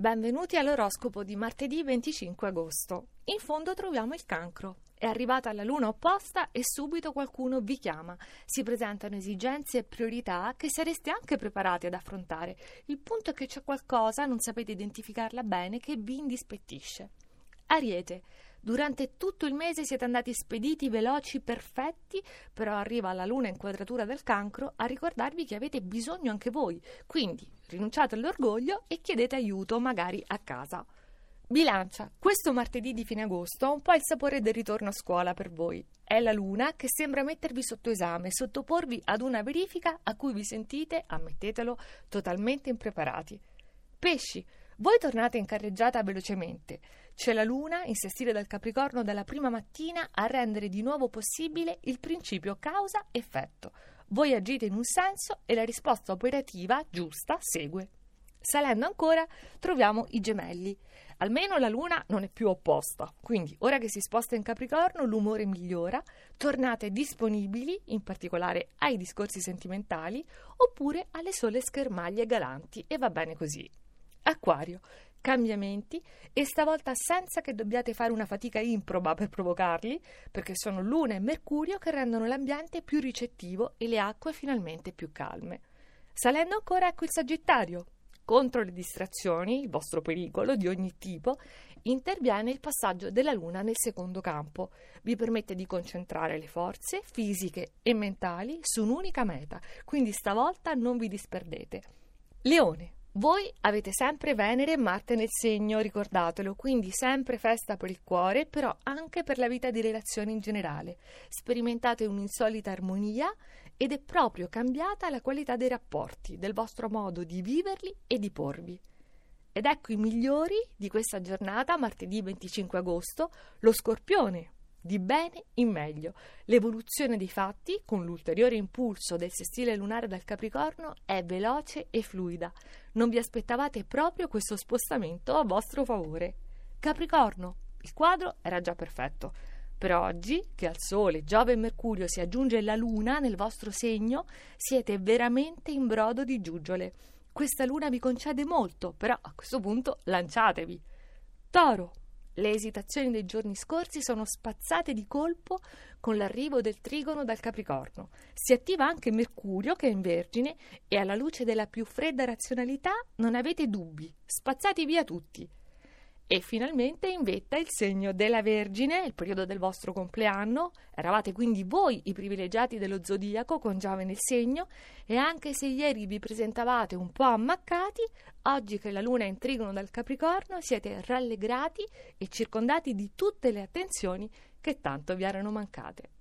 Benvenuti all'oroscopo di martedì 25 agosto. In fondo troviamo il cancro. È arrivata la luna opposta e subito qualcuno vi chiama. Si presentano esigenze e priorità che sareste anche preparati ad affrontare. Il punto è che c'è qualcosa, non sapete identificarla bene, che vi indispettisce. Ariete. Durante tutto il mese siete andati spediti, veloci, perfetti, però arriva la luna in quadratura del cancro a ricordarvi che avete bisogno anche voi. Quindi rinunciate all'orgoglio e chiedete aiuto magari a casa. Bilancia, questo martedì di fine agosto ha un po' il sapore del ritorno a scuola per voi. È la luna che sembra mettervi sotto esame, sottoporvi ad una verifica a cui vi sentite, ammettetelo, totalmente impreparati. Pesci, voi tornate in carreggiata velocemente. C'è la luna, in sestile dal Capricorno dalla prima mattina, a rendere di nuovo possibile il principio causa-effetto. Voi agite in un senso e la risposta operativa giusta segue. Salendo ancora, troviamo i gemelli. Almeno la luna non è più opposta, quindi ora che si sposta in Capricorno l'umore migliora, tornate disponibili, in particolare ai discorsi sentimentali, oppure alle sole schermaglie galanti e va bene così. Acquario, cambiamenti e stavolta senza che dobbiate fare una fatica improba per provocarli, perché sono Luna e Mercurio che rendono l'ambiente più ricettivo e le acque finalmente più calme. Salendo ancora ecco il Sagittario. Contro le distrazioni, il vostro pericolo di ogni tipo, interviene il passaggio della Luna nel secondo campo. Vi permette di concentrare le forze fisiche e mentali su un'unica meta, quindi stavolta non vi disperdete. Leone. Voi avete sempre Venere e Marte nel segno, ricordatelo, quindi sempre festa per il cuore, però anche per la vita di relazioni in generale. Sperimentate un'insolita armonia ed è proprio cambiata la qualità dei rapporti, del vostro modo di viverli e di porvi. Ed ecco i migliori di questa giornata, martedì 25 agosto, lo Scorpione, di bene in meglio. L'evoluzione dei fatti, con l'ulteriore impulso del sestile lunare dal Capricorno, è veloce e fluida. Non vi aspettavate proprio questo spostamento a vostro favore. Capricorno, il quadro era già perfetto. Per oggi, che al Sole, Giove e Mercurio si aggiunge la Luna nel vostro segno, siete veramente in brodo di giuggiole. Questa Luna vi concede molto, però a questo punto lanciatevi. Toro, le esitazioni dei giorni scorsi sono spazzate di colpo con l'arrivo del trigono dal Capricorno. Si attiva anche Mercurio, che è in Vergine, e alla luce della più fredda razionalità non avete dubbi, spazzati via tutti. E finalmente in vetta il segno della Vergine, il periodo del vostro compleanno. Eravate quindi voi i privilegiati dello zodiaco con Giove nel segno e anche se ieri vi presentavate un po' ammaccati, oggi che la luna è in trigono dal Capricorno siete rallegrati e circondati di tutte le attenzioni che tanto vi erano mancate.